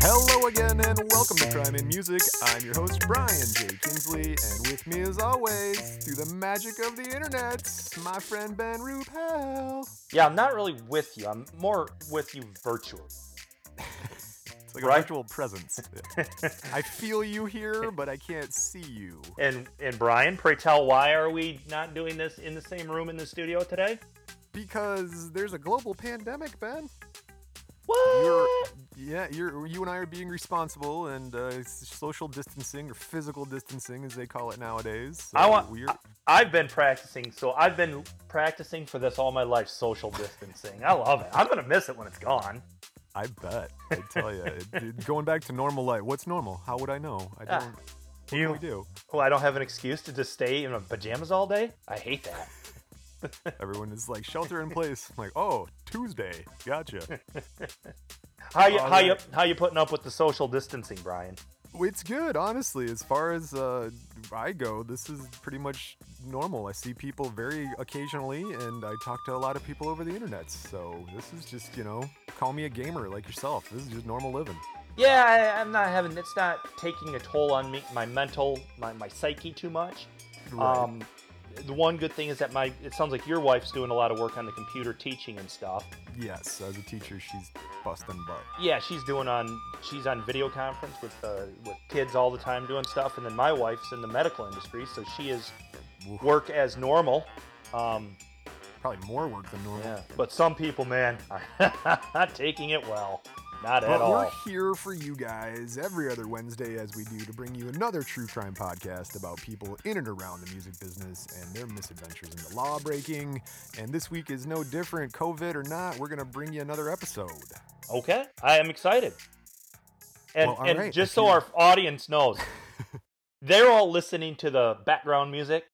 Hello again and welcome to Crime in Music. I'm your host Brian J. Kinsley, and with me as always, through the magic of the internet, my friend Ben Rupel. Yeah, I'm not really with you. I'm more with you virtually. It's like Right. a virtual presence. I feel you here, but I can't see you. And and Brian, pray tell, why are we not doing this in the same room in the studio today? Because there's a global pandemic, Ben. What? You're, yeah, you're, you and I are being responsible and uh, social distancing or physical distancing, as they call it nowadays. So I want. We're, I, have been practicing, so I've been practicing for this all my life. Social distancing. I love it. I'm gonna miss it when it's gone. I bet. I tell you, going back to normal life. What's normal? How would I know? I Ah, don't. what you- do we do? Well, I don't have an excuse to just stay in my pajamas all day. I hate that. Everyone is like shelter in place. I'm like, oh, Tuesday. Gotcha. How you All how you how you putting up with the social distancing, Brian? it's good, honestly. As far as uh, I go, this is pretty much normal. I see people very occasionally, and I talk to a lot of people over the internet. So this is just, you know, call me a gamer like yourself. This is just normal living. Yeah, I, I'm not having. It's not taking a toll on me, my mental, my my psyche too much. Right. Um, the one good thing is that my it sounds like your wife's doing a lot of work on the computer teaching and stuff. yes, as a teacher, she's busting butt. Yeah, she's doing on she's on video conference with uh, with kids all the time doing stuff, and then my wife's in the medical industry, so she is Oof. work as normal. Um, Probably more work than normal. yeah, but some people, man, are not taking it well. Not at But all. we're here for you guys every other Wednesday, as we do, to bring you another true crime podcast about people in and around the music business and their misadventures in the law breaking. And this week is no different, COVID or not. We're going to bring you another episode. Okay, I am excited. And Well, and right, just so our audience knows, they're all listening to the background music.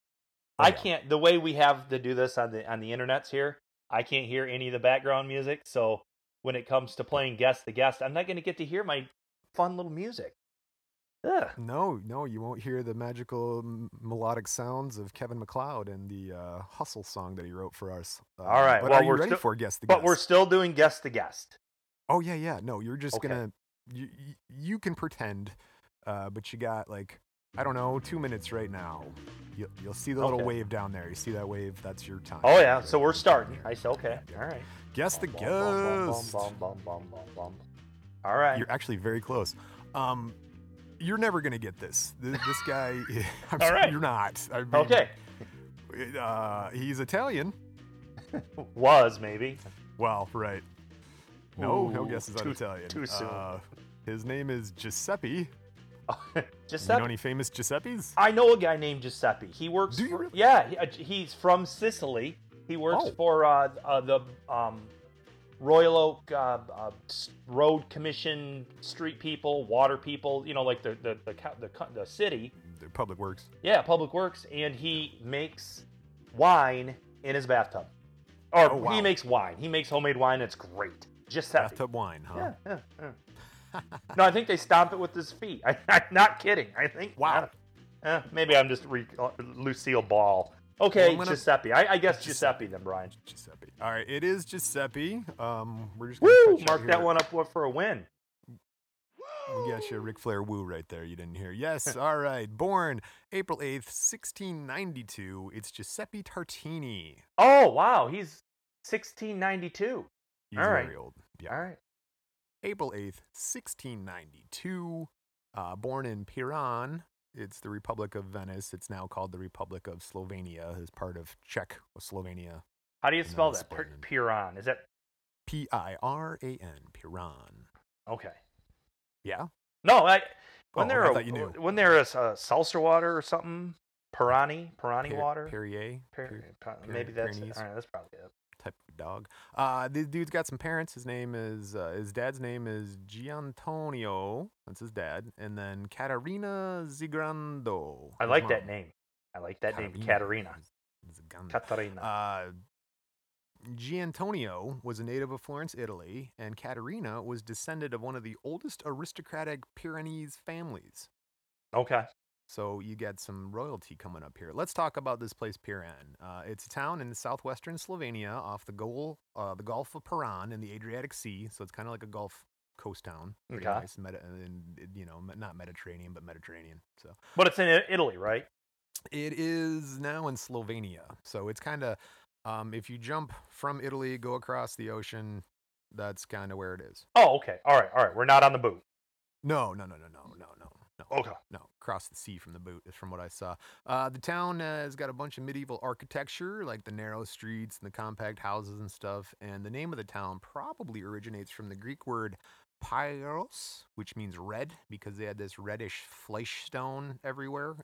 Oh, I yeah. can't. The way we have to do this on the on the internets here, I can't hear any of the background music. So when it comes to playing guest the guest, I'm not going to get to hear my fun little music. Ugh. No, no, you won't hear the magical m- melodic sounds of Kevin McLeod and the uh, Hustle song that he wrote for us. Uh, All right, But well, are you we're ready still- for Guess the guest? But we're still doing guest the guest. Oh, yeah, yeah. No, you're just Okay. going to. You, you, you can pretend, uh, but you got like, I don't know, two minutes right now. You'll, you'll see the little wave down there. You see that wave? That's your time. Oh yeah, so we're starting. I said okay. All right. Guess the guest. All right. You're actually very close. Um, you're never gonna get this. This, this guy, I'm All sorry, right. you're not. I mean, okay. Uh, he's Italian. Was maybe. Well, right. No, no Ooh, guesses on Italian. too soon. Uh, his name is Giuseppe. Giuseppe. You know any famous Giuseppes? I know a guy named Giuseppe. He works. Do you for, really? Yeah, he, uh, he's from Sicily. He works Oh. for uh, uh, the um, Royal Oak uh, uh, Road Commission, street people, water people. You know, like the the the, the, the city. The Public Works. Yeah, Public Works, and he makes wine in his bathtub. Or Oh, wow. he makes wine. He makes homemade wine. It's great. Giuseppe. Bathtub wine, huh? Yeah, yeah, yeah. no, I think they stomp it with his feet. I, I'm not kidding. I think. Wow. Eh, maybe I'm just re- uh, Lucille Ball. Okay, gonna- Giuseppe. I, I guess Giuseppe then, Brian. Giuseppe. All right, it is Giuseppe. Um, we're just gonna Woo! Mark that one up for a win. We got your Ric Flair woo right there. You didn't hear. Yes, all right. Born April 8th, 1692. It's Giuseppe Tartini. Oh wow, he's 1692. He's All right. very old. Yeah. All right. April 8th, 1692. Uh, born in Piran. It's the Republic of Venice. It's now called the Republic of Slovenia as part of Czech Slovenia. How do you spell that? Pir- Piran. Is that P I R A N. Piran. okay? Yeah? No, I. When Oh, they're I a, thought you knew. when they're a, seltzer water or something, Pirani, Pirani water. Perrier. Per- Per- maybe that's Pyrenees. all right. That's probably it. Type of dog. Uh, the dude's got some parents. His name is uh, his dad's name is Giantonio. That's his dad, and then Caterina Zangrando. I like that name. I like that name, Caterina. Katarina. Uh, Giantonio was a native of Florence, Italy, and Caterina was descended of one of the oldest aristocratic Piranese families. okay. So you get some royalty coming up here. Let's talk about this place, Piran. Uh, it's a town in southwestern Slovenia, off the Gol, uh, the Gulf of Piran in the Adriatic Sea. So it's kind of like a Gulf coast town. Pretty Okay. nice, Medi- and, you know, not Mediterranean, but Mediterranean. So But it's in Italy, right? it is now in Slovenia. So it's kind of, um, if you jump from Italy, go across the ocean, that's kind of where it is. Oh, okay. All right. All right. We're not on the boot. No, no, no, no, no, no, no. Okay. No, across the sea from the boot is from what I saw. Uh, the town uh, has got a bunch of medieval architecture, like the narrow streets and the compact houses and stuff. And the name of the town probably originates from the Greek word pyros, which means red, because they had this reddish flysch stone everywhere.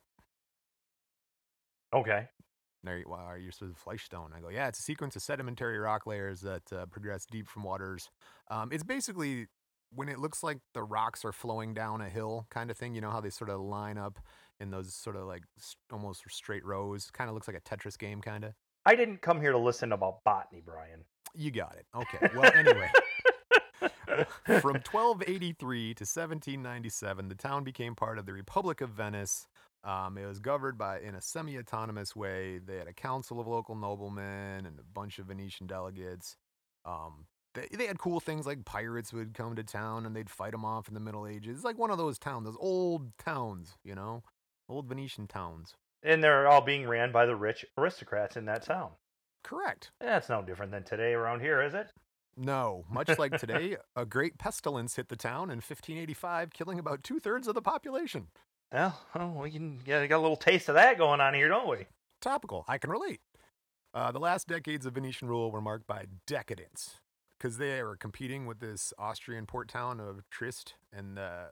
Okay. There, you- why are you supposed to flysch stone? I go, yeah, it's a sequence of sedimentary rock layers that uh, progress deep from waters. Um, it's basically when it looks like the rocks are flowing down a hill, kind of thing. You know how they sort of line up in those sort of like almost straight rows. Kind of looks like a Tetris game, kind of. I didn't come here to listen about botany, Brian. You got it. Okay. Well, anyway. From 1283 to 1797, the town became part of the Republic of Venice. Um, it was governed by in a semi-autonomous way. They had a council of local noblemen and a bunch of Venetian delegates. Um, they, they had cool things like pirates would come to town and they'd fight them off in the Middle Ages. It's like one of those towns, those old towns, you know, old Venetian towns. and they're all being ran by the rich aristocrats in that town. Correct. That's no different than today around here, is it? No, much like today, a great pestilence hit the town in 1585, killing about two thirds of the population. Well, oh, we can yeah, got a little taste of that going on here, don't we? Topical, I can relate. Uh, the last decades of Venetian rule were marked by decadence because they were competing with this Austrian port town of Trieste, and uh,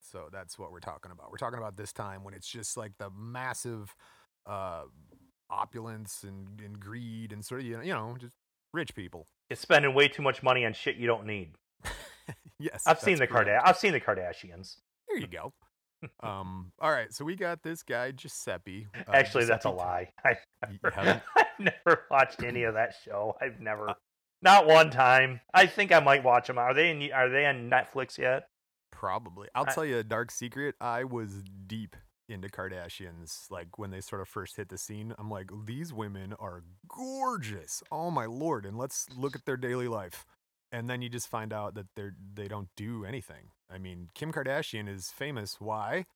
so that's what we're talking about. We're talking about this time when it's just like the massive uh, opulence and, and greed and sort of you know, you know just rich people. It's spending way too much money on shit you don't need. yes, I've seen the correct. Kardashians. I've seen the Kardashians. There you go. um, all right, so we got this guy Giuseppe. uh, Actually, that's a lie. I never. I've never watched any of that show. I've never, not one time. I think I might watch them. Are they in? Are they on Netflix yet? Probably. I'll I- tell you a dark secret. I was deep into Kardashians like when they sort of first hit the scene. I'm like, these women are gorgeous. Oh my lord! And let's look at their daily life. And then you just find out that they're they don't do anything. I mean, Kim Kardashian is famous. Why?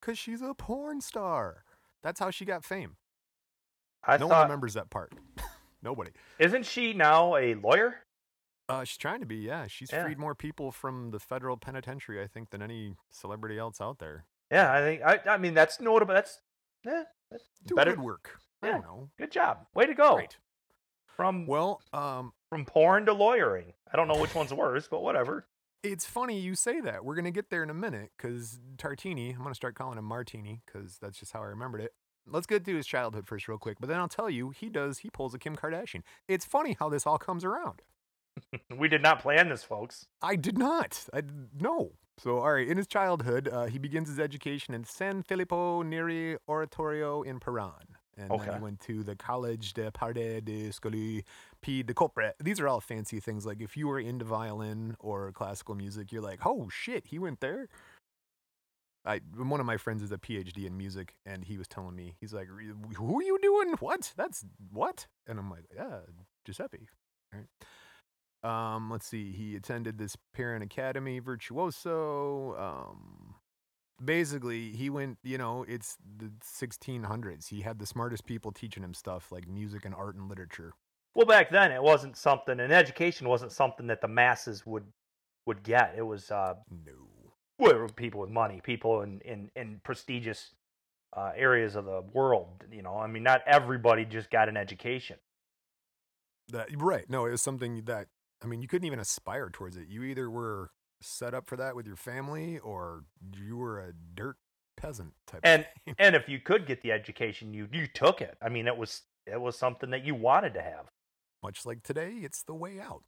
Because she's a porn star. That's how she got fame. I no one remembers that part. Nobody. Isn't she now a lawyer? Uh, she's trying to be, yeah. She's Yeah. freed more people from the federal penitentiary, I think, than any celebrity else out there. Yeah, I think. I. I mean, that's notable. That's. Yeah, that's Do better. good work. I Yeah. don't know. Good job. Way to go. Great. From Well, um, from porn to lawyering. I don't know which one's worse, but whatever. it's funny you say that. We're gonna get there in a minute because Tartini. I'm gonna start calling him Martini because that's just how I remembered it. Let's get to his childhood first, real quick. But then I'll tell you, he does. He pulls a Kim Kardashian. It's funny how this all comes around. We did not plan this, folks. I did not. I no. So, all right. In his childhood, uh, he begins his education in San Filippo Neri Oratorio in Piran. And then he went to the College de Parde de Scoli P de Copre. These are all fancy things. Like if you were into violin or classical music, you're like, oh shit, he went there. I one of my friends is a PhD in music, and he was telling me he's like, "Who are you doing? What? That's what?" And I'm like, "Yeah, Giuseppe." All right. Um, let's see. He attended this Parent Academy Virtuoso. Um, basically, he went. You know, it's the 1600s. He had the smartest people teaching him stuff like music and art and literature. Well, back then it wasn't something, and education wasn't something that the masses would would get. It was uh, No. Well, people with money, people in in, in prestigious uh, areas of the world. You know, I mean, not everybody just got an education. That right. No, it was something that I mean, you couldn't even aspire towards it. You either were set up for that with your family, or you were a dirt peasant type. And and if you could get the education, you you took it. I mean, it was it was something that you wanted to have. Much like today, it's the way out.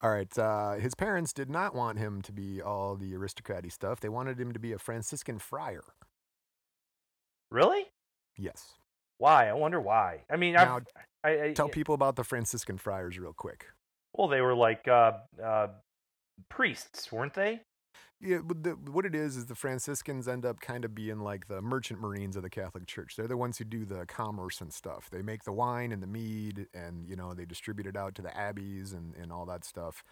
All right, uh, his parents did not want him to be all the aristocratic stuff. They wanted him to be a Franciscan friar. Really? Yes. Why? I wonder why. I mean, Now, I, I Tell people about the Franciscan friars real quick. well, they were like uh, uh, priests, weren't they? Yeah, the, what it is is the Franciscans end up kind of being like the merchant marines of the Catholic Church. They're the ones who do the commerce and stuff. They make the wine and the mead, and you know they distribute it out to the abbeys and and all that stuff.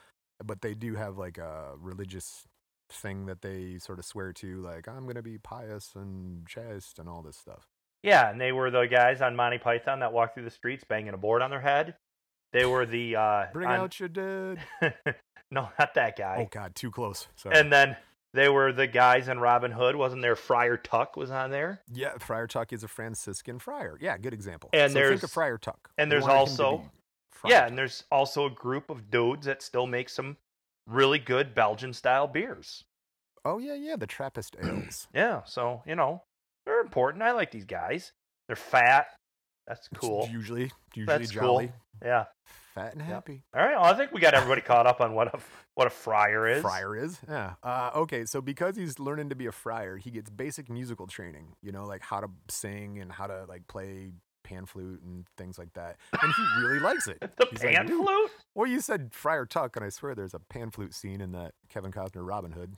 But they do have like a religious thing that they sort of swear to, like I'm gonna be pious and chaste and all this stuff. Yeah, and they were the guys on Monty Python that walked through the streets banging a board on their head. They were the uh, Bring on- out your dead. no, not that guy. Oh God, too close. Sorry. And then they were the guys in Robin Hood. Wasn't there Friar Tuck was on there? yeah, Friar Tuck is a Franciscan friar. Yeah, good example. And so think there's- of Friar Tuck. and there's wanted him to also- yeah, Tuck. and there's also a group of dudes that still make some really good Belgian style beers. oh yeah, yeah, the Trappist ales. Yeah, so you know they're important. I like these guys. They're fat. That's It's cool. Usually, usually That's jolly, cool. Yeah. fat and happy. All right. Well, I think we got everybody caught up on what a what a friar is. Friar is, yeah. Uh, okay, so because he's learning to be a friar, he gets basic musical training. You know, like how to sing and how to like play pan flute and things like that. And he really likes it. The He's pan "Dude." flute. Well, you said Friar Tuck, and I swear there's a pan flute scene in that Kevin Costner Robin Hood.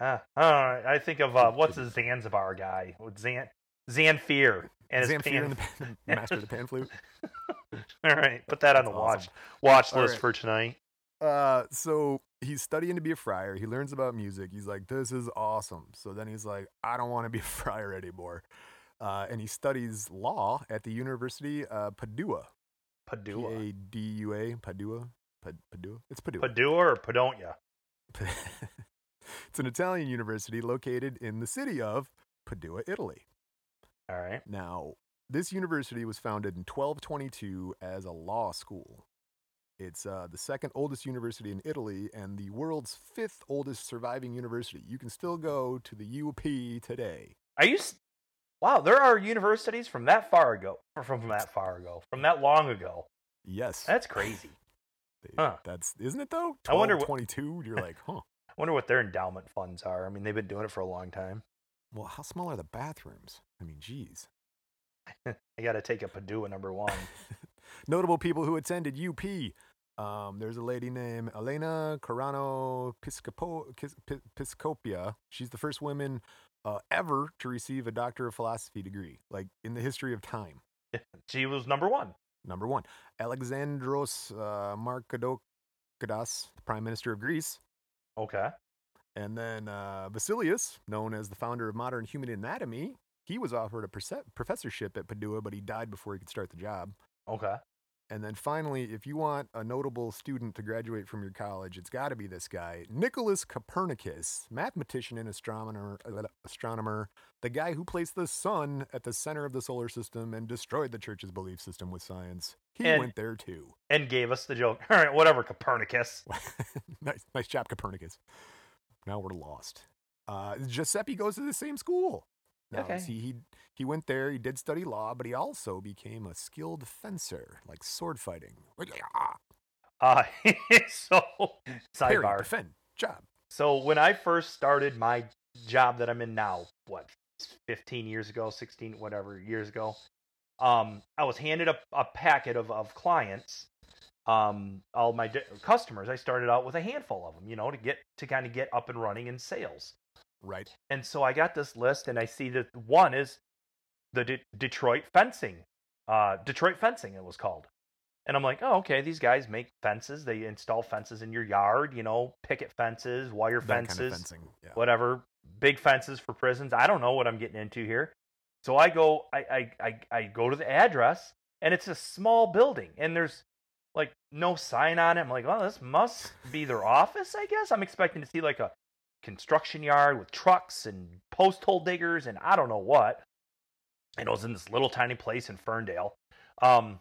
Ah, all right. I think of uh, what's the Zanzibar guy Zan Zanfir and his Zamfir pan. and the pan, master of the pan flute. All right, put that on the watch awesome. watch All list right. for tonight. Uh, so he's studying to be a friar. He learns about music. He's like, "This is awesome." So then he's like, "I don't want to be a friar anymore," uh, and he studies law at the University uh, Padua. P Padua, A D U A Padua. Padua. It's Padua. Padua or Padonia? it's an Italian university located in the city of Padua, Italy. All right. Now, this university was founded in 1222 as a law school. It's uh, the second oldest university in Italy and the world's fifth oldest surviving university. You can still go to the UP today. Are you? s- Wow, there are universities from that far ago, from that far ago, from that long ago. Yes, That's crazy. They- huh. that's isn't it though? I wonder what- 1222. You're like, huh? I wonder what their endowment funds are. I mean, they've been doing it for a long time. Well, how small are the bathrooms? I mean, geez. I got to take a Padua number one. Notable people who attended UP. Um, there's a lady named Elena Cornaro Piscopo, Piscopia. She's the first woman uh, ever to receive a Doctor of Philosophy degree, like in the history of time. she was number one. Number one, Alexandros uh, Markadokidas, the Prime Minister of Greece. Okay. And then uh, Vesalius, known as the founder of modern human anatomy, he was offered a professorship at Padua, but he died before he could start the job. Okay. And then finally, if you want a notable student to graduate from your college, it's got to be this guy, Nicholas Copernicus, mathematician and astronomer, astronomer, the guy who placed the sun at the center of the solar system and destroyed the church's belief system with science. He And- went there too. And gave us the joke. All right, whatever, Copernicus. nice, nice job, Copernicus. Now we're lost. Uh, Giuseppe goes to the same school. Now, Okay. see, he he went there. He did study law, but he also became a skilled fencer, like sword fighting. Uh, so Parry, sidebar. defend, job. So when I first started my job that I'm in now, what, 15 years ago, 16, whatever years ago, um, I was handed a, a packet of, of clients, um, all my di- customers. I started out with a handful of them, you know, to get to kind of get up and running in sales. Right. And so I got this list, and I see that one is the De- Detroit fencing, uh, Detroit fencing, it was called. And I'm like, oh, okay, these guys make fences. They install fences in your yard, you know, picket fences, wire That fences, kind of fencing. Yeah. whatever, big fences for prisons. I don't know what I'm getting into here. So I go, I, I, I, I go to the address, and it's a small building, and there's like no sign on it. I'm like, well, this must be their office, I guess. I'm expecting to see like a construction yard with trucks and post hole diggers and I don't know what. And it was in this little tiny place in Ferndale. Um,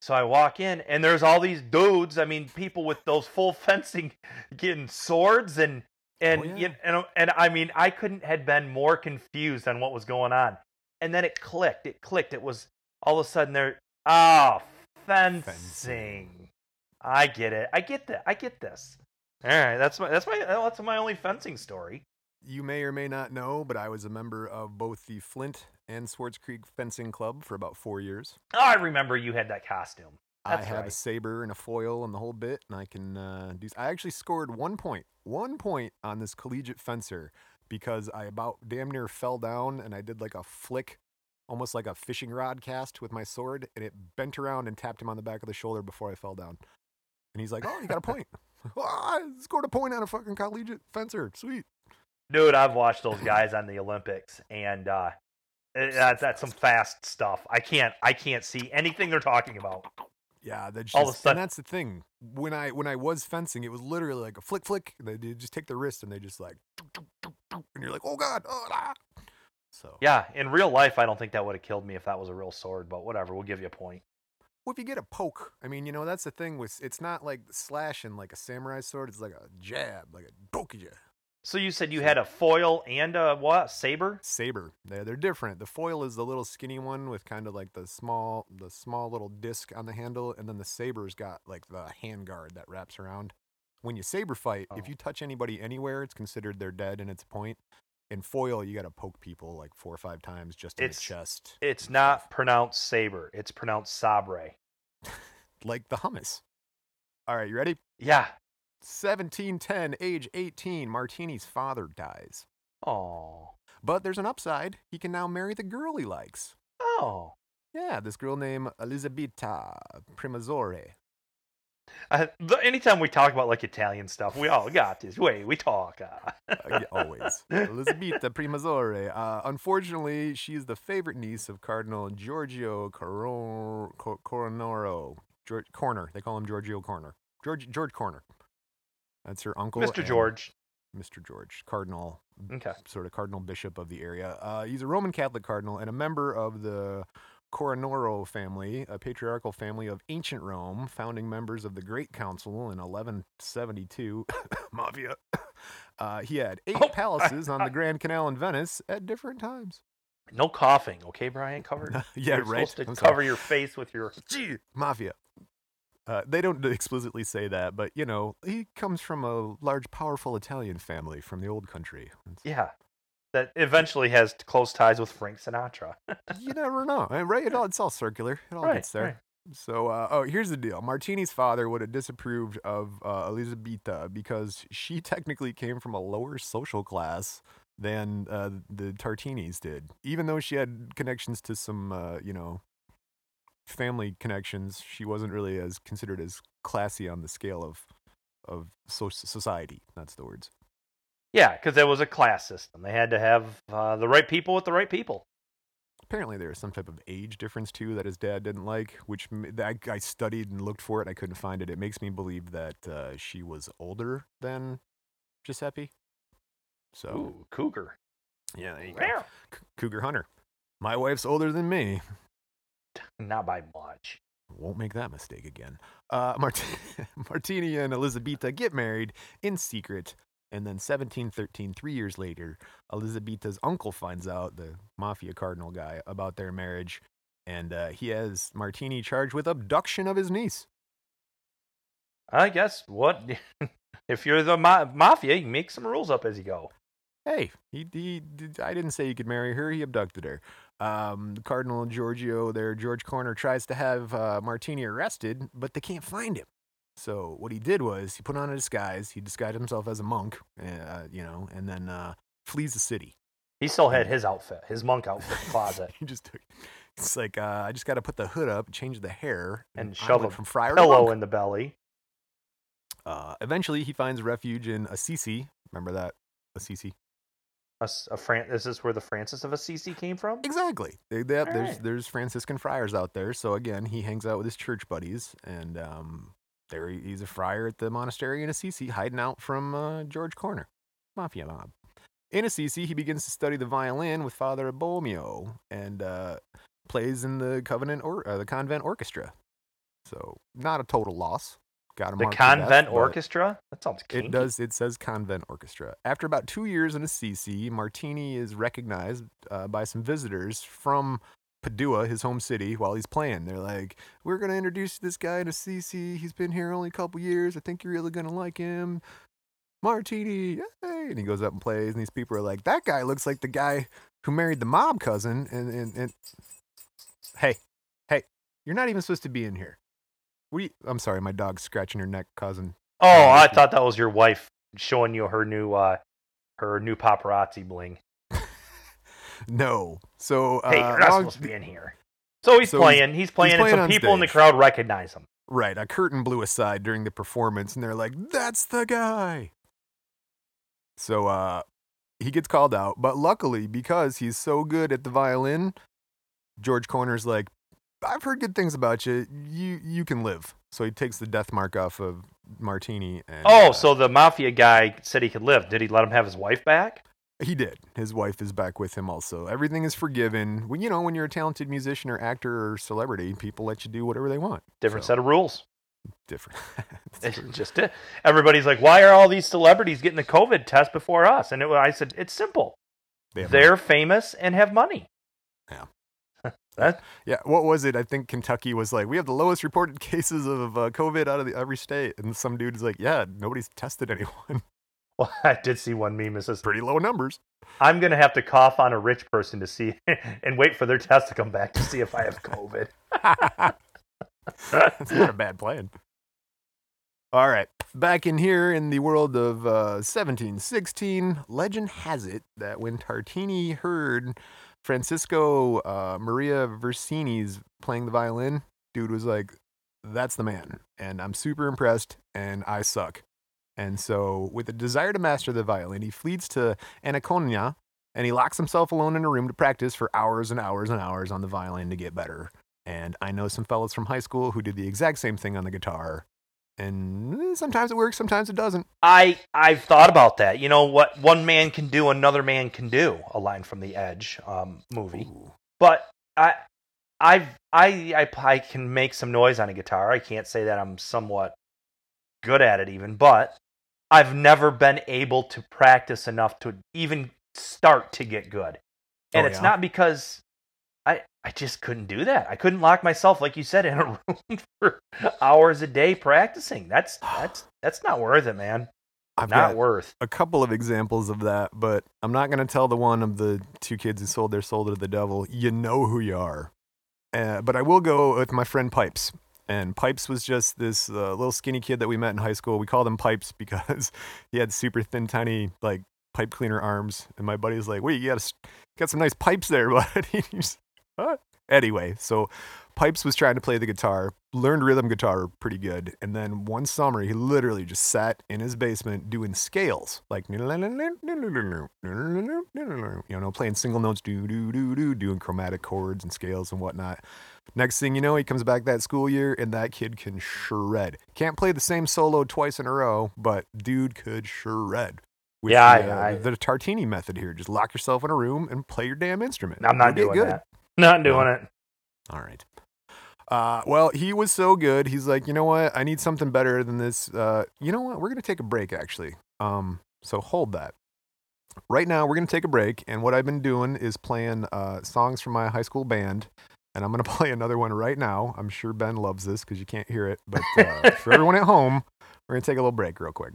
so I walk in and there's all these dudes. I mean, people with those full fencing, getting swords and and Oh, yeah. you- and and I mean, I couldn't had been more confused on what was going on. And then it clicked. It clicked. It was all of a sudden there. Oh, fencing. Fencing. I get it. I get that. I get this. All right, that's my that's my that's my only fencing story. You may or may not know, but I was a member of both the Flint and Swartz Creek Fencing Club for about four years. Oh, I remember you had that costume. That's I have a saber and a foil and the whole bit, and I can uh, do. I actually scored one point, one point on this collegiate fencer because I about damn near fell down and I did like a flick, almost like a fishing rod cast with my sword, and it bent around and tapped him on the back of the shoulder before I fell down. And he's like, "Oh, you got a point! oh, I scored a point on a fucking collegiate fencer. Sweet." Dude, I've watched those guys on the Olympics, and uh, that's that's some fast stuff. I can't I can't see anything they're talking about. Yeah, that's All of a sudden- and that's the thing. When I when I was fencing, it was literally like a flick flick. They they just take the wrist and they just like, and you're like, oh god, oh ah. So Yeah, in real life, I don't think that would have killed me if that was a real sword. But whatever, we'll give you a point. Well, if you get a poke, I mean, you know, that's the thing with it's not like slashing like a samurai sword. It's like a jab, like a poke you. So you said you had a foil and a what saber? Saber, they're they're different. The foil is the little skinny one with kind of like the small the small little disc on the handle, and then the saber's got like the hand guard that wraps around. When you saber fight, if Oh. you touch anybody anywhere, it's considered they're dead and it's a point. In foil, you got to poke people like four or five times just in It's- the chest. It's not pronounced saber. It's pronounced sabre. like the hummus. All right, you ready? Yeah. 1710, age 18, Martini's father dies. Oh. But there's an upside. He can now marry the girl he likes. Oh. Yeah, this girl named Elisabetta Premazore. Uh, the, anytime we talk about like Italian stuff, we all got this. way we talk. Uh. Uh, always. Elisabetta Premazore. Uh, unfortunately, she is the favorite niece of Cardinal Giorgio Coro- Co- Coronoro. George Corner. They call him Giorgio Corner. George George Corner. That's her uncle. Mr. George. Mr. George, Cardinal, Okay. sort of Cardinal Bishop of the area. Uh, he's a Roman Catholic cardinal and a member of the Coronoro family, a patriarchal family of ancient Rome, founding members of the Great Council in 1172. Mafia. Uh, he had eight Oh, palaces on the Grand Canal in Venice at different times. No coughing, okay, Brian? Cover. yeah, You're right. Supposed I'm to sorry. cover your face with your. Gee, Mafia. Uh, they don't explicitly say that, but you know, he comes from a large, powerful Italian family from the old country. It's- Yeah. That eventually has close ties with Frank Sinatra. you never know, eh, right? It all, it's all circular. It all Right, gets there. right. So, uh, oh, here's the deal. Martini's father would have disapproved of uh, Elisabetta because she technically came from a lower social class than uh, the Tartinis did. Even though she had connections to some, uh, you know, family connections, she wasn't really as considered as classy on the scale of of so- society. That's the words. Yeah, because it was a class system. They had to have uh, the right people with the right people. Apparently, there was some type of age difference too that his dad didn't like, which i studied and looked for it. I couldn't find it. It makes me believe that uh, she was older than Giuseppe. So Ooh, cougar. yeah, there you go. C- Cougar Hunter. My wife's older than me. Not by much. Won't make that mistake again. Uh, Mart- Martini and Elisabetta get married in secret. And then 1713, three years later, Elisabetta's uncle finds out, the mafia cardinal guy, about their marriage. And uh, he has Martini charged with abduction of his niece. I guess what if you're the ma- mafia, you make some rules up as you go. Hey, he, he, I didn't say he could marry her. He abducted her. Um, Cardinal Giorgio, there, George Corner, tries to have uh, Martini arrested, but they can't find him. So what he did was he put on a disguise. He disguised himself as a monk, uh, you know, and then uh, flees the city. He still had his outfit, his monk outfit in the closet, He just took. It's like uh, I just got to put the hood up, change the hair, and I shove a from friar to pillow in the belly. Uh, eventually, he finds refuge in Assisi. Remember that Assisi? A, a Fran- is this where the Francis of Assisi came from? Exactly. They, they, there's Alright. there's Franciscan friars out there. So again, he hangs out with his church buddies, and um, there he- he's a friar at the monastery in Assisi, hiding out from uh, George Corner, mafia mob. In Assisi, he begins to study the violin with Father Boemo, and uh, plays in the Covenant or uh, the convent orchestra. So not a total loss. Got him The to death, convent orchestra? That sounds kinky. it does. It says convent orchestra. After about two years in Assisi, Martini is recognized uh, by some visitors from Padua, his home city, while he's playing. They're like, "We're gonna introduce this guy to CC. He's been here only a couple years. I think you're really gonna like him." Martini, yay! and he goes up and plays, and these people are like, "That guy looks like the guy who married the mob cousin." And and, and hey, hey, you're not even supposed to be in here. We, I'm sorry, my dog's scratching her neck, cousin. Oh, I thought that was your wife showing you her new uh her new paparazzi bling. No, so uh, Hey, you're not long- supposed to be in here. So he's So he's- playing. He's, playing, playing and some people in the crowd recognize him. Right, a curtain blew aside during the performance, and they're like, "That's the guy." So, uh, he gets called out, but luckily, because he's so good at the violin, George Corner's like, "I've heard good things about you. You you can live." So he takes the death mark off of Martini. And, Oh, uh, so the mafia guy said he could live. Did he let him have his wife back? He did. His wife is back with him. Also, everything is forgiven. When you know when you're a talented musician or actor or celebrity, people let you do whatever they want. Different So, set of rules. different. It's It's true. just it. Everybody's like, why are all these celebrities getting the COVID test before us? And it, I said, it's simple. They They're famous and have money. Yeah. that, Yeah, what was it? I think Kentucky was like, we have the lowest reported cases of uh, COVID out of the, every state, and some dude's like, yeah, nobody's tested anyone. Well, I did see one meme that says, Pretty low numbers. I'm going to have to cough on a rich person to see and wait for their test to come back to see if I have COVID. That's not a bad plan. All right, back in here in the world of uh, 1716, legend has it that when Tartini heard Francisco uh, Maria Versini's playing the violin, dude was like, "That's the man," and I'm super impressed, and I suck. And so, with a desire to master the violin, he flees to Anaconia and he locks himself alone in a room to practice for hours and hours and hours on the violin to get better. And I know some fellows from high school who did the exact same thing on the guitar. And eh, sometimes it works, sometimes it doesn't. I I've thought about that. You know what one man can do, another man can do. A line from the Edge um, movie. Ooh. But I I've I, I I can make some noise on a guitar. I can't say that I'm somewhat good at it even, but I've never been able to practice enough to even start to get good. And Oh, it's yeah? not because I I just couldn't do that. I couldn't lock myself like you said in a room for hours a day practicing. That's that's that's not worth it, man. I've not worth. a couple of examples of that, but I'm not going to tell the one of the two kids who sold their soul to the devil. You know who you are. Uh, but I will go with my friend Pipes. And Pipes was just this uh, little skinny kid that we met in high school. We called him Pipes because he had super thin, tiny, like pipe cleaner arms. And my buddy was like, "Wait, you got got some nice pipes there, bud." He's, what? Anyway, so Pipes was trying to play the guitar, learned rhythm guitar pretty good, and then one summer he literally just sat in his basement doing scales, like you know, playing single notes, do do do do, doing chromatic chords and scales and whatnot. Next thing you know, he comes back that school year, and that kid can shred. Can't play the same solo twice in a row, but dude could shred. With Yeah, the, uh, I- I- the Tartini method here. Just lock yourself in a room and play your damn instrument. I'm not You'll doing that. Not doing it. All right. Uh, well, he was so good. He's like, you know what? I need something better than this. Uh, you know what? We're gonna take a break, actually. Um, so hold that. Right now, we're gonna take a break, and what I've been doing is playing uh, songs from my high school band, and I'm gonna play another one right now. I'm sure Ben loves this because you can't hear it, but uh, for everyone at home, we're gonna take a little break real quick.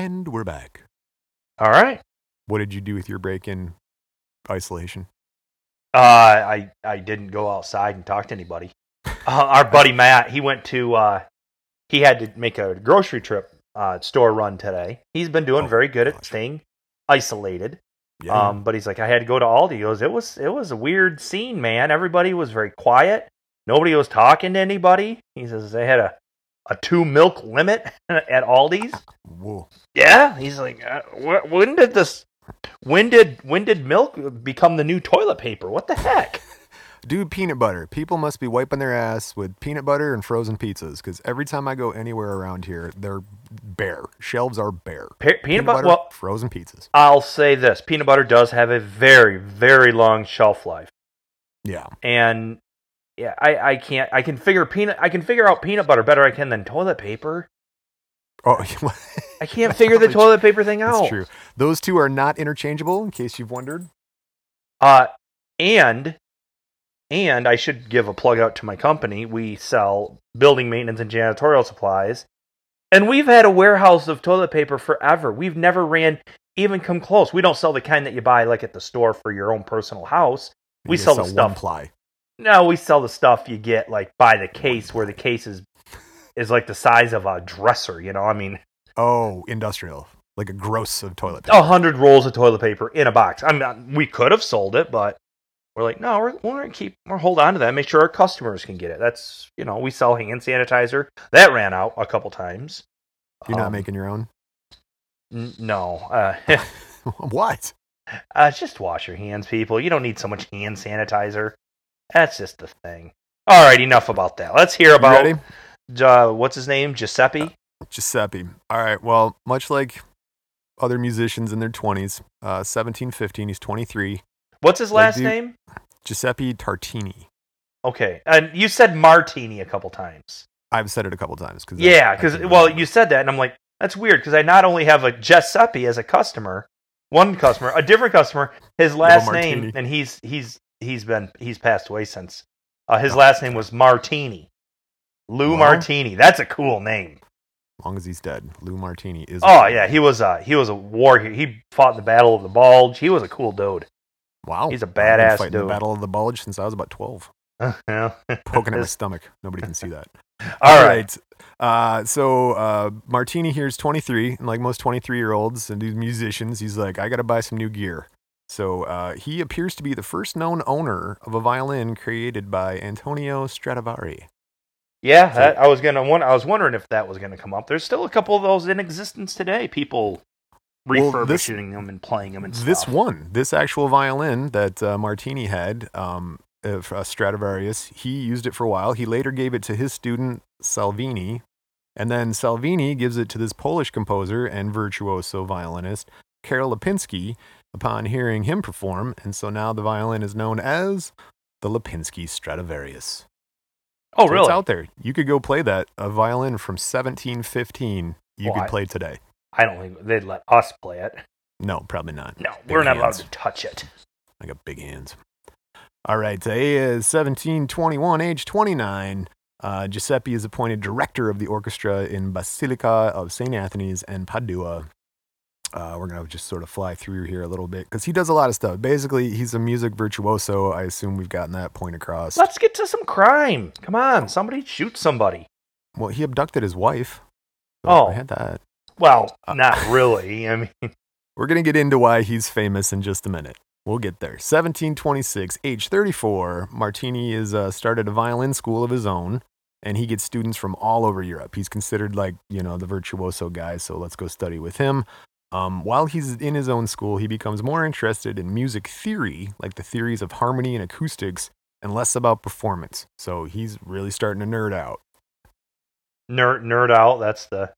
And we're back. All right. What did you do with your break in isolation? Uh, I I didn't go outside and talk to anybody. Uh, our buddy Matt, he went to uh, he had to make a grocery trip uh, store run today. He's been doing Oh, very good at gosh. staying isolated. Yeah. Um, but he's like, I had to go to Aldi. He goes, it was it was a weird scene, man. Everybody was very quiet. Nobody was talking to anybody. He says they had a a two milk limit at Aldi's. Whoa. Yeah, he's like, uh, wh- when did this? When did when did milk become the new toilet paper? What the heck? Dude, peanut butter. People must be wiping their ass with peanut butter and frozen pizzas because every time I go anywhere around here, they're bare. Shelves are bare. Pe- peanut, butter. Well, frozen pizzas. I'll say this: peanut butter does have a very very long shelf life, Yeah. and yeah, I I can't I can figure peanut I can figure out peanut butter better I can than toilet paper. Oh, I can't figure the toilet paper thing out. That's true. Those two are not interchangeable, in case you've wondered. Uh, and and I should give a plug out to my company. We sell building maintenance and janitorial supplies, and we've had a warehouse of toilet paper forever. We've never ran even come close. We don't sell the kind that you buy like at the store for your own personal house. We You sell the one stuff. ply. No, we sell the stuff you get like by the case, where the case is is like the size of a dresser. You know, I mean, Oh, industrial. Like a gross of toilet paper. a hundred rolls of toilet paper in a box. I mean, we could have sold it, but we're like, no, we're, we're gonna keep, we're hold on to that, make sure our customers can get it. That's you know, we sell hand sanitizer that ran out a couple times. You're not Um, making your own? n- no. Uh, what? uh, just wash your hands, people. You don't need so much hand sanitizer. That's just the thing. All right, enough about that. Let's hear about uh, what's his name, Giuseppe. Giuseppe. All right. Well, much like other musicians in their 20s, uh, 17, 15, he's 23. What's his Like, last dude- name? Giuseppe Tartini. Okay, and you said Martini a couple times. I've said it a couple times. Cause Yeah, because well, you said that, and I'm like, that's weird because I not only have a Giuseppe as a customer, one customer, a different customer, his last name, and he's he's he's been he's passed away since. Uh, his last name was Martini, Lou Well. Martini. That's a cool name. As long as he's dead, Lou Martini is. Oh yeah, he was a he was a war. He, he fought in the Battle of the Bulge. He was a cool dude. Wow. he's a I've been badass dude. the Battle of the Bulge since I was about 12. Yeah. Poking at my stomach. Nobody can see that. All right. Uh, so uh, Martini here is 23, and like most 23 year olds and these musicians, he's like, I got to buy some new gear. So uh, he appears to be the first known owner of a violin created by Antonio Stradivari. Yeah, that, I was gonna. I was wondering if that was gonna come up. There's still a couple of those in existence today. People Well, refurbishing this- them and playing them and stuff. This one, this actual violin that uh, Martini had, um, uh, uh, Stradivarius, he used it for a while. He later gave it to his student Salvini, and then Salvini gives it to this Polish composer and virtuoso violinist Karol Lipinski upon hearing him perform, and so now the violin is known as the Lipinski Stradivarius. oh, So really? It's out there. You could go play that. A violin from 1715. You Well, could I- play today. I don't think they'd let us play it. No, probably not. No, Big we're not hands. allowed to touch it. I got big hands. All right, he is 17, 21, age 29. Uh, Giuseppe is appointed director of the orchestra in Basilica of St. Anthony's and Padua. Uh, we're going to just sort of fly through here a little bit because he does a lot of stuff. Basically, he's a music virtuoso. I assume we've gotten that point across. Let's get to some crime. Come on, somebody shoot somebody. Well, he abducted his wife. So Oh. I had that. Well, Uh, not really. I mean, We're going to get into why he's famous in just a minute. We'll get there. 1726, age 34, Martini is uh, started a violin school of his own, and he gets students from all over Europe. He's considered like, you know, the virtuoso guy, so let's go study with him. Um, while he's in his own school, he becomes more interested in music theory, like the theories of harmony and acoustics, and less about performance. So he's really starting to nerd out. nerd nerd out. That's the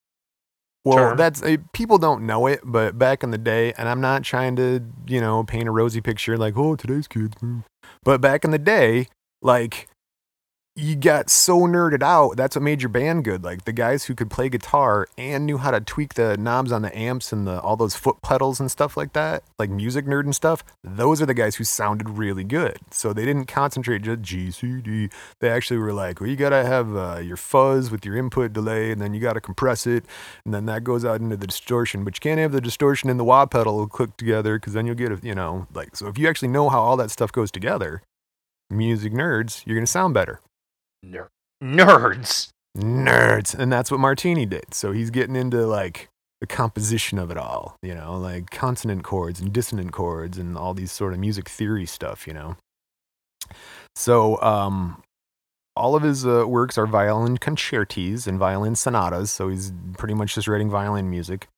Well, term. that's uh, people don't know it, but back in the day, and I'm not trying to, you know, paint a rosy picture like, oh, today's kids. mm. But back in the day, like you got so nerded out. That's what made your band good. Like the guys who could play guitar and knew how to tweak the knobs on the amps and the all those foot pedals and stuff like that, like music nerd and stuff. Those are the guys who sounded really good. So they didn't concentrate just G C D. They actually were like, well, you gotta have uh, your fuzz with your input delay, and then you gotta compress it, and then that goes out into the distortion. But you can't have the distortion and the wah pedal cooked together because then you'll get a, you know, like so. If you actually know how all that stuff goes together, music nerds, you're gonna sound better Ner- nerds. nerds and that's what martini did so he's getting into like the composition of it all you know like consonant chords and dissonant chords and all these sort of music theory stuff you know so um all of his uh, works are violin concertis and violin sonatas so he's pretty much just writing violin music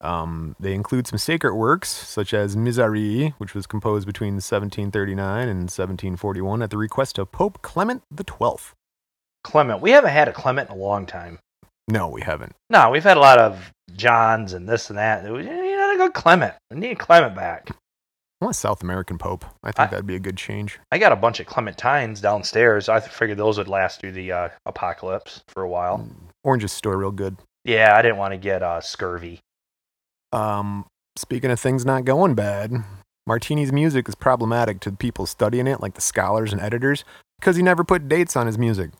um, they include some sacred works such as Miserere, which was composed between 1739 and 1741 at the request of Pope Clement XII. Clement. We haven't had a Clement in a long time. No, we haven't. No, we've had a lot of Johns and this and that. We need a good Clement. We need Clement back. I want a South American Pope. I think I- that'd be a good change. I got a bunch of Clementines downstairs. I figured those would last through the uh, apocalypse for a while. Oranges store real good. Yeah, I didn't want to get uh, scurvy. Um, speaking of things not going bad, Martini's music is problematic to the people studying it, like the scholars and editors, because he never put dates on his music.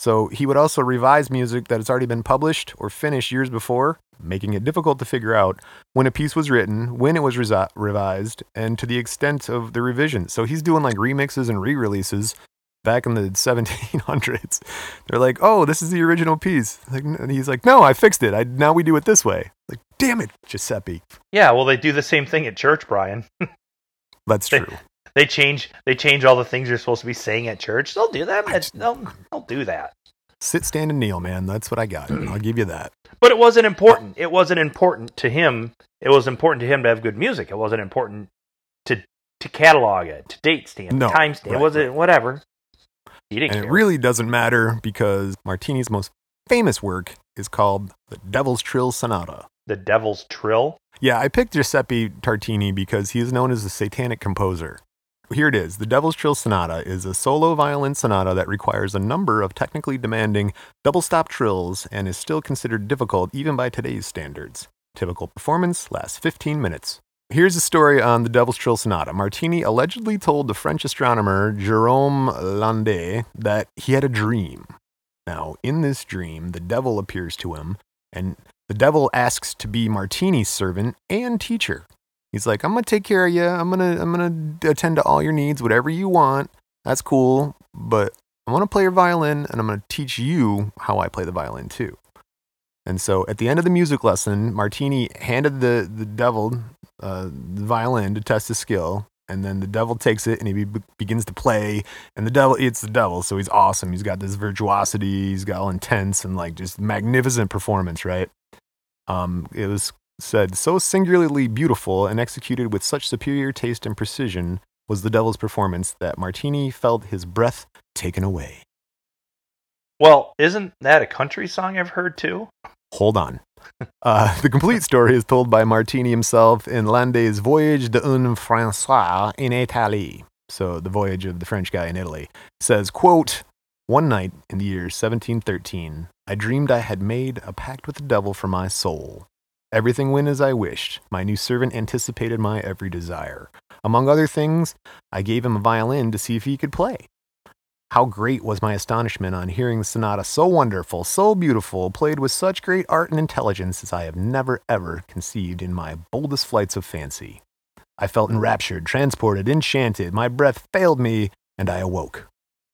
So he would also revise music that has already been published or finished years before, making it difficult to figure out when a piece was written, when it was resi- revised, and to the extent of the revision. So he's doing like remixes and re releases back in the 1700s. They're like, oh, this is the original piece. Like, and he's like, no, I fixed it. I, now we do it this way. Like, damn it, Giuseppe. Yeah, well, they do the same thing at church, Brian. That's true. They change they change all the things you're supposed to be saying at church. They'll do that. That's- They'll, they'll do that. Sit, stand, and kneel, man. That's what I got. I'll give you that. But it wasn't important. It wasn't important to him. It was important to him to have good music. It wasn't important to to catalog it, to date stamp, No, time stamp. right, it wasn't whatever. He didn't And it really doesn't matter because Martini's most famous work is called The Devil's Trill Sonata. the Devil's Trill. Yeah, I picked Giuseppe Tartini because he is known as the satanic composer. Here it is. The Devil's Trill Sonata is a solo violin sonata that requires a number of technically demanding double stop trills and is still considered difficult even by today's standards. Typical performance lasts 15 minutes. Here's a story on the Devil's Trill Sonata. Martini allegedly told the French astronomer Jerome Landais that he had a dream. Now, in this dream, the devil appears to him, and the devil asks to be Martini's servant and teacher. He's like, "I'm gonna take care of you. I'm gonna, I'm gonna attend to all your needs, whatever you want. That's cool, but I want to play your violin, and I'm gonna teach you how I play the violin too." And so, at the end of the music lesson, Martini handed the the devil uh, the violin to test his skill, and then the devil takes it and he be- begins to play. And the devil, it's the devil, so he's awesome. He's got this virtuosity. He's got all intense and like just magnificent performance, right? Um, it was said so singularly beautiful and executed with such superior taste and precision was the devil's performance that Martini felt his breath taken away. Well, isn't that a country song I've heard too? Hold on. Uh, the complete story is told by Martini himself in Landais' Voyage d'un François in Italie. So, the voyage of the French guy in Italy. says, quote, One night in the year 1713, I dreamed I had made a pact with the devil for my soul. Everything went as I wished. My new servant anticipated my every desire. Among other things, I gave him a violin to see if he could play. How great was my astonishment on hearing the sonata so wonderful, so beautiful, played with such great art and intelligence as I have never ever conceived in my boldest flights of fancy. I felt enraptured, transported, enchanted. My breath failed me, and I awoke.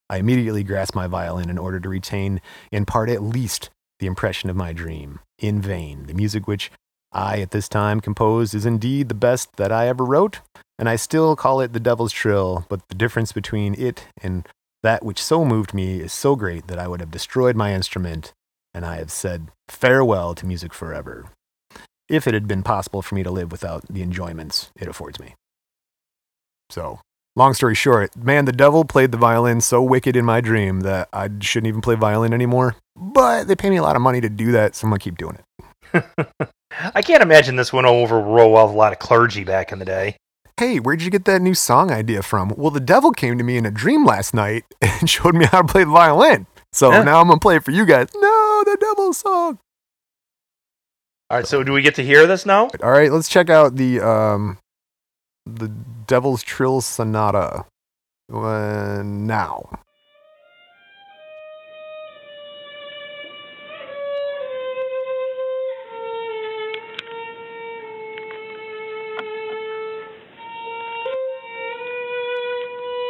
I immediately grasped my violin in order to retain, in part at least, the impression of my dream. In vain. The music which I at this time composed is indeed the best that I ever wrote, and I still call it the Devil's Trill, but the difference between it and that which so moved me is so great that I would have destroyed my instrument, and I have said farewell to music forever, if it had been possible for me to live without the enjoyments it affords me. So, long story short, man, the devil played the violin so wicked in my dream that I shouldn't even play violin anymore. But they pay me a lot of money to do that, so I'm gonna keep doing it. I can't imagine this went over real well with a lot of clergy back in the day. Hey, where'd you get that new song idea from? Well, the devil came to me in a dream last night and showed me how to play the violin. So Yeah. now I'm gonna play it for you guys. No, the devil song. All right, so do we get to hear this now? All right, let's check out the um, the Devil's Trill Sonata uh, now.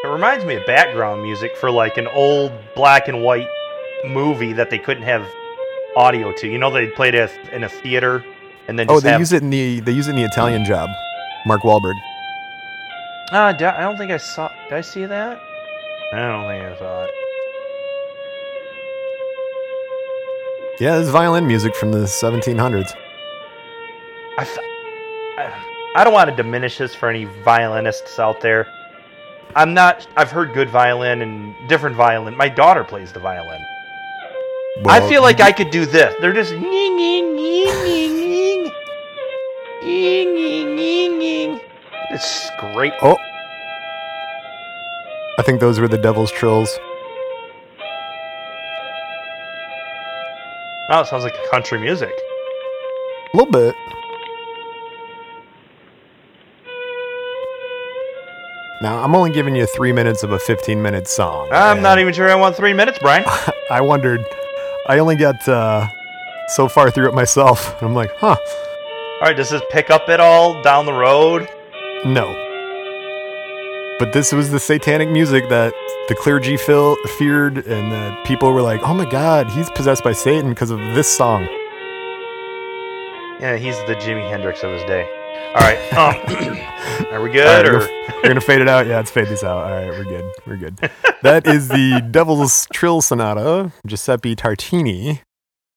It reminds me of background music for like an old black and white movie that they couldn't have audio to. You know, they played it in a theater and then Oh, they have. use it in the they use it in the Italian Job. Mark Wahlberg. Ah, d- I don't think I saw. Did I see that? I don't think I saw it. Yeah, this is violin music from the 1700s. I, f- I, I don't want to diminish this for any violinists out there. I'm not. I've heard good violin and different violin. My daughter plays the violin. I feel like I could do this. They're just ying ying ying ying ying ying ying ying. It's great. Oh, I think those were the Devil's Trills. Oh, it sounds like country music. A little bit. Now, I'm only giving you three minutes of a 15 minute song. I'm not even sure I want three minutes, Brian. I wondered, I only got uh, so far through it myself. I'm like, huh, All right, does this pick up at all down the road? no. But this was the satanic music that the clergy feared, and that people were like, oh my god, he's possessed by Satan because of this song. Yeah, he's the Jimi Hendrix of his day. All right, um, are we good? right, or we're, we're gonna fade it out. Yeah, let's fade this out. All right, we're good. We're good. That is the Devil's Trill Sonata, Giuseppe Tartini,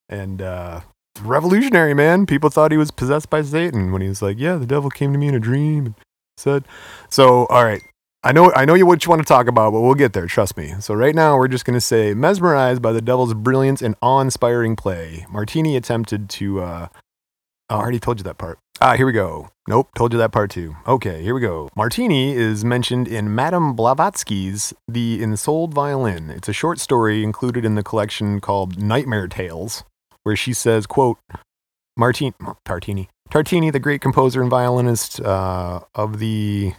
and uh, revolutionary man. People thought he was possessed by Satan when he was like, "Yeah, the devil came to me in a dream and said." So, all right, I know, I know you what you want to talk about, but we'll get there. Trust me. So, right now, we're just gonna say, mesmerized by the devil's brilliance and awe-inspiring play, Martini attempted to. Uh, oh, I already told you that part. Ah, here we go. Nope, told you that part too. Okay, here we go. Martini is mentioned in Madame Blavatsky's The Ensouled Violin. It's a short story included in the collection called Nightmare Tales, where she says, quote, Martini, Tartini, Tartini, the great composer and violinist uh, of the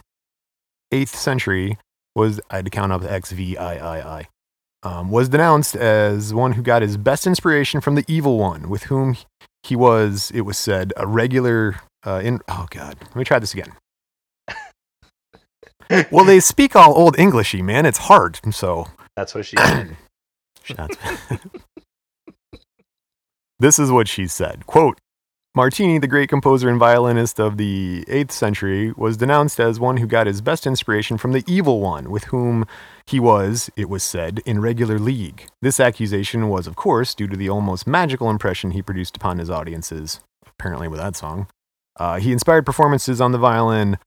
8th century, was, I had to count up X, V, I, I, I, um, was denounced as one who got his best inspiration from the evil one, with whom he was, it was said, a regular uh, in. Oh God, let me try this again. well, they speak all old Englishy, man. It's hard. So that's what she said. this is what she said. Quote. Martini, the great composer and violinist of the 8th century, was denounced as one who got his best inspiration from the evil one, with whom he was, it was said, in regular league. This accusation was, of course, due to the almost magical impression he produced upon his audiences, apparently with that song. Uh, he inspired performances on the violin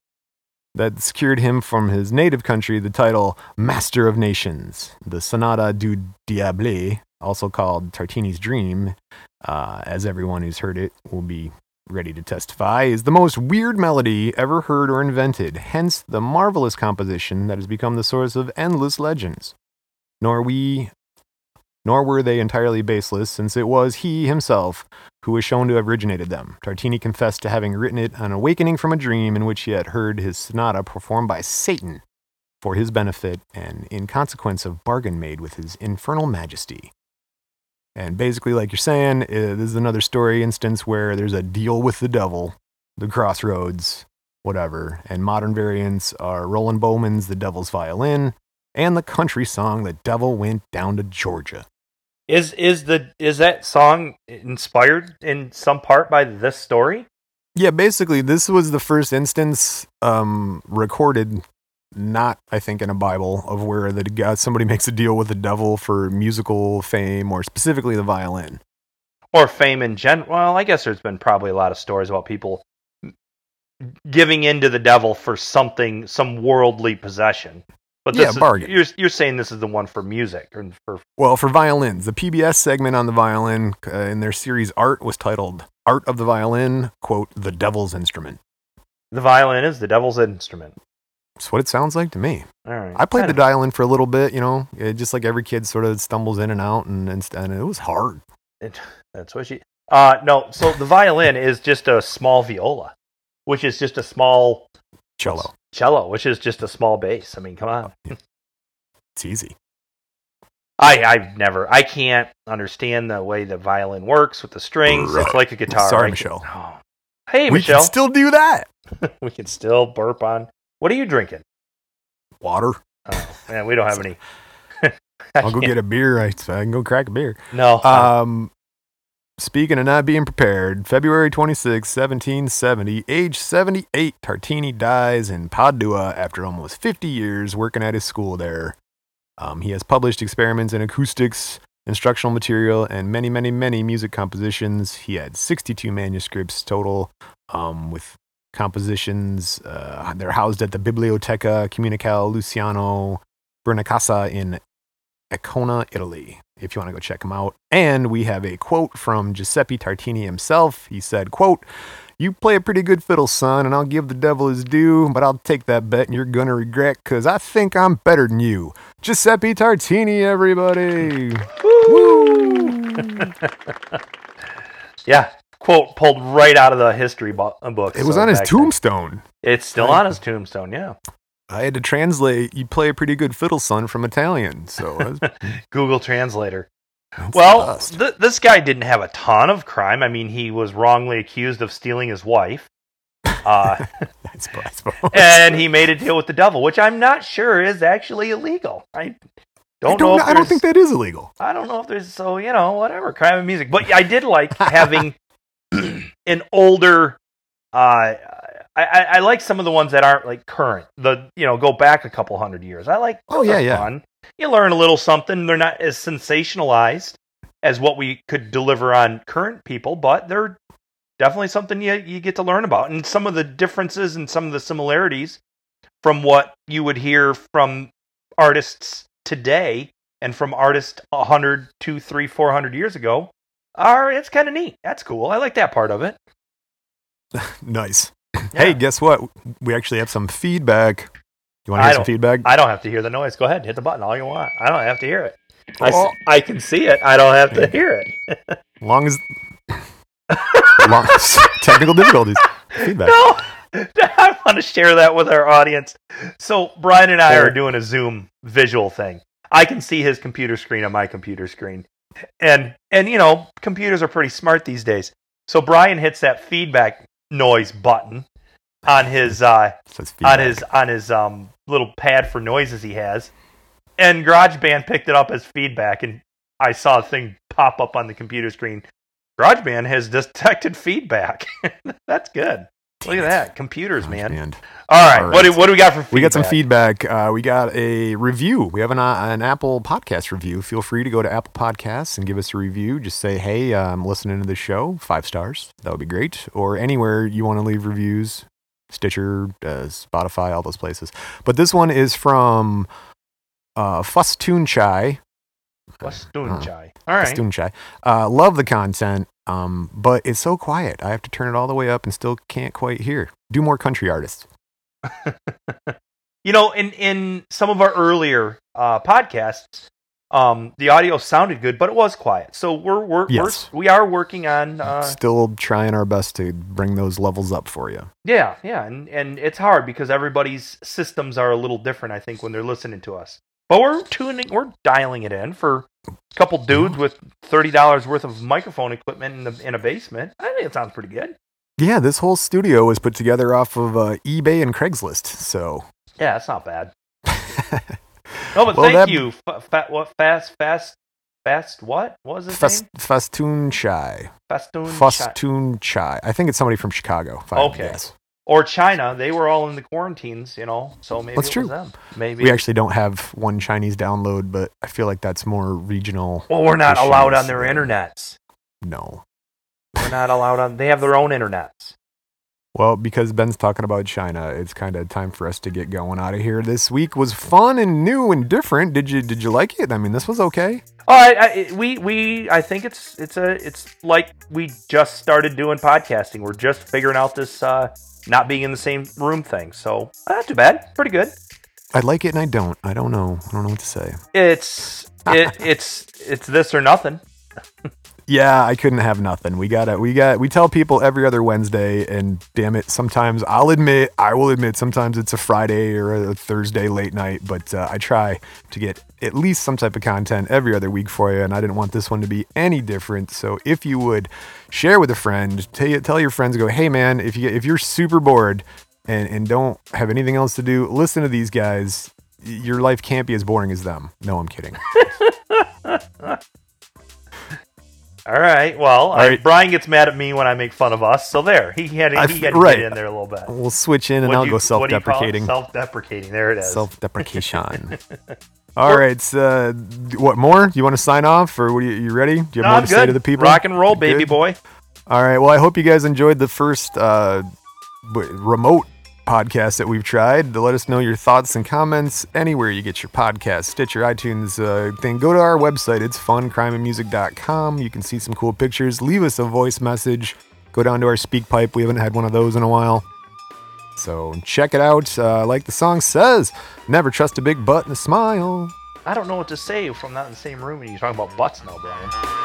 that secured him from his native country the title Master of Nations. The Sonata du Diable, also called Tartini's Dream, uh, as everyone who's heard it will be ready to testify, is the most weird melody ever heard or invented, hence the marvelous composition that has become the source of endless legends. Nor we nor were they entirely baseless, since it was he himself who was shown to have originated them. Tartini confessed to having written it on awakening from a dream in which he had heard his sonata performed by Satan for his benefit and in consequence of bargain made with his infernal majesty. And basically, like you're saying, uh, this is another story instance where there's a deal with the devil, the crossroads, whatever. And modern variants are Roland Bowman's The Devil's Violin and the country song The Devil Went Down to Georgia. Is is the is that song inspired in some part by this story? Yeah, basically, this was the first instance um, recorded, not I think in a Bible, of where the guy, somebody makes a deal with the devil for musical fame or specifically the violin. Or fame in general? Well, I guess there's been probably a lot of stories about people giving in to the devil for something, some worldly possession. But Yeah, this is- bargain. You're you're saying this is the one for music and for Well, for violins, the PBS segment on the violin uh, in their series Art was titled "Art of the Violin," quote, "The Devil's Instrument." The violin is the devil's instrument. That's what it sounds like to me. All right. I played the Kinda- violin for a little bit, you know, it, just like every kid sort of stumbles in and out, and, and, and it was hard. It, that's what she. Uh, no. So the violin is just a small viola, which is just a small Cello. Cello, which is just a small bass. I mean, come on. It's easy. I I've never. I can't understand the way the violin works with the strings. It's like a guitar. Sorry, I Michelle. Can, oh. Hey, we Michelle. can still do that. we can still burp on. What are you drinking? Water. Oh, man, we don't have any. I'll go get a beer. I, I can go crack a beer. No. Um, speaking of not being prepared, February 26, 1770, age 78, Tartini dies in Padua after almost 50 years working at his school there. Um, he has published experiments in acoustics, instructional material, and many, many, many music compositions. He had 62 manuscripts total, um, with compositions. Uh, they're housed at the Biblioteca Comunicale Luciano Benincasa in Ancona, Italy, if you want to go check them out. And we have a quote from Giuseppe Tartini himself. He said, quote, you play a pretty good fiddle, son, and I'll give the devil his due, but I'll take that bet and you're gonna regret, cause I think I'm better than you. Giuseppe Tartini, everybody! yeah. Quote pulled right out of the history bo- books. It was uh, on his back then. tombstone. It's still on his tombstone. Yeah. I had to translate, you play a pretty good fiddle, son, from Italian. So that's, Google Translator. that's Well, th- this guy didn't have a ton of crime. I mean, he was wrongly accused of stealing his wife. Uh, I suppose. and he made a deal with the devil, which I'm not sure is actually illegal. I don't, I know. don't, If know- I don't think that is illegal. I don't know if there's so you know whatever crime and music, but I did like having an older. Uh, I, I I like some of the ones that aren't like current. The you know go back a couple hundred years. I like. Oh, yeah, yeah. Fun. You learn a little something. They're not as sensationalized as what we could deliver on current people, but they're definitely something you you get to learn about, and some of the differences and some of the similarities from what you would hear from artists today and from artists 100 2 3 400 years ago are it's kind of neat that's cool i like that part of it Nice. Hey, guess what? We actually have some feedback. You want to hear some feedback? i don't have to hear the noise go ahead hit the button all you want i don't have to hear it I, Oh. I can see it i don't have to hear it long as long, technical difficulties. Feedback. no i want to share that with our audience so brian and i Sure. are doing a zoom visual thing i can see his computer screen on my computer screen and and you know computers are pretty smart these days so brian hits that feedback noise button on his uh on his on his um little pad for noises he has. And GarageBand picked it up as feedback and I saw a thing pop up on the computer screen. GarageBand has detected feedback. That's good look at that computers man And all right, All what do, what do we got for feedback? we got some feedback. Uh, we got a review. We have an, uh, an Apple podcast review. Feel free to go to Apple Podcasts and give us a review. Just say, hey, I'm listening to the show. Five stars. That would be great. Or anywhere you want to leave reviews Stitcher, uh, Spotify, all those places. But this one is from uh, Fustoon Chai. What's Uh, Chai? All right. Festoon Chai. Uh, love the content, um, but it's so quiet. I have to turn it all the way up and still can't quite hear. Do more country artists. You know, in in some of our earlier uh, podcasts, um, the audio sounded good, but it was quiet. So we're we're, Yes. we're we are working on uh, still trying our best to bring those levels up for you. yeah yeah, and and it's hard because everybody's systems are a little different. I think when they're listening to us, but we're tuning, we're dialing it in for couple dudes with thirty dollars worth of microphone equipment in the in a basement. I think it sounds pretty good. Yeah, this whole studio was put together off of uh, eBay and Craigslist. So Yeah, that's not bad. No, but Well, thank that- you. F- fa- what fast fast fast what? What was Fest, name? Festoon Chai. Festoon Chi- Festoon Chai. I think it's somebody from Chicago. If I had to Okay. Or China. They were all in the quarantines, you know. So maybe That's it true. was them. Maybe. We actually don't have one Chinese download, but I feel like that's more regional. well, we're not allowed on their internets. No. We're not allowed on. They have their own internets. Well, because Ben's talking about China, it's kind of time for us to get going out of here. This week was fun and new and different. Did you did you like it? I mean, this was okay. Oh, I, I, we we I think it's it's a it's like we just started doing podcasting. We're just figuring out this uh, not being in the same room thing. So not too bad. Pretty good. I like it and I don't. I don't know. I don't know what to say. It's it, it's it's this or nothing. Yeah, I couldn't have nothing. We got to we got we tell people every other Wednesday and damn it, sometimes I'll admit, I will admit sometimes it's a Friday or a Thursday late night, but uh, I try to get at least some type of content every other week for you and I didn't want this one to be any different. So if you would share with a friend, tell, tell your friends go, "Hey man, if you if you're super bored and and don't have anything else to do, listen to these guys. Your life can't be as boring as them." No, I'm kidding. All right. Well, All I- Brian gets mad at me when I make fun of us. So there, he had he had to right. get in there a little bit. We'll switch in and What'd I'll you- go what do you call it? self-deprecating. Self-deprecating. There it is. Self-deprecation. All right. So, what more? You want to sign off, or what are you, you ready? Do you have No, more I'm to good. say to the people? Rock and roll, baby Good? boy. All right. Well, I hope you guys enjoyed the first uh, remote podcast that we've tried. Let us know your thoughts and comments anywhere you get your podcast, Stitcher, iTunes uh, thing. Go to our website. It's funcrimeandmusic.com. You can see some cool pictures. Leave us a voice message. Go down to our speak pipe. We haven't had one of those in a while. So check it out. Uh, like the song says, never trust a big butt and a smile. I don't know what to say I'm not in the same room and you're talking about butts now, Brian.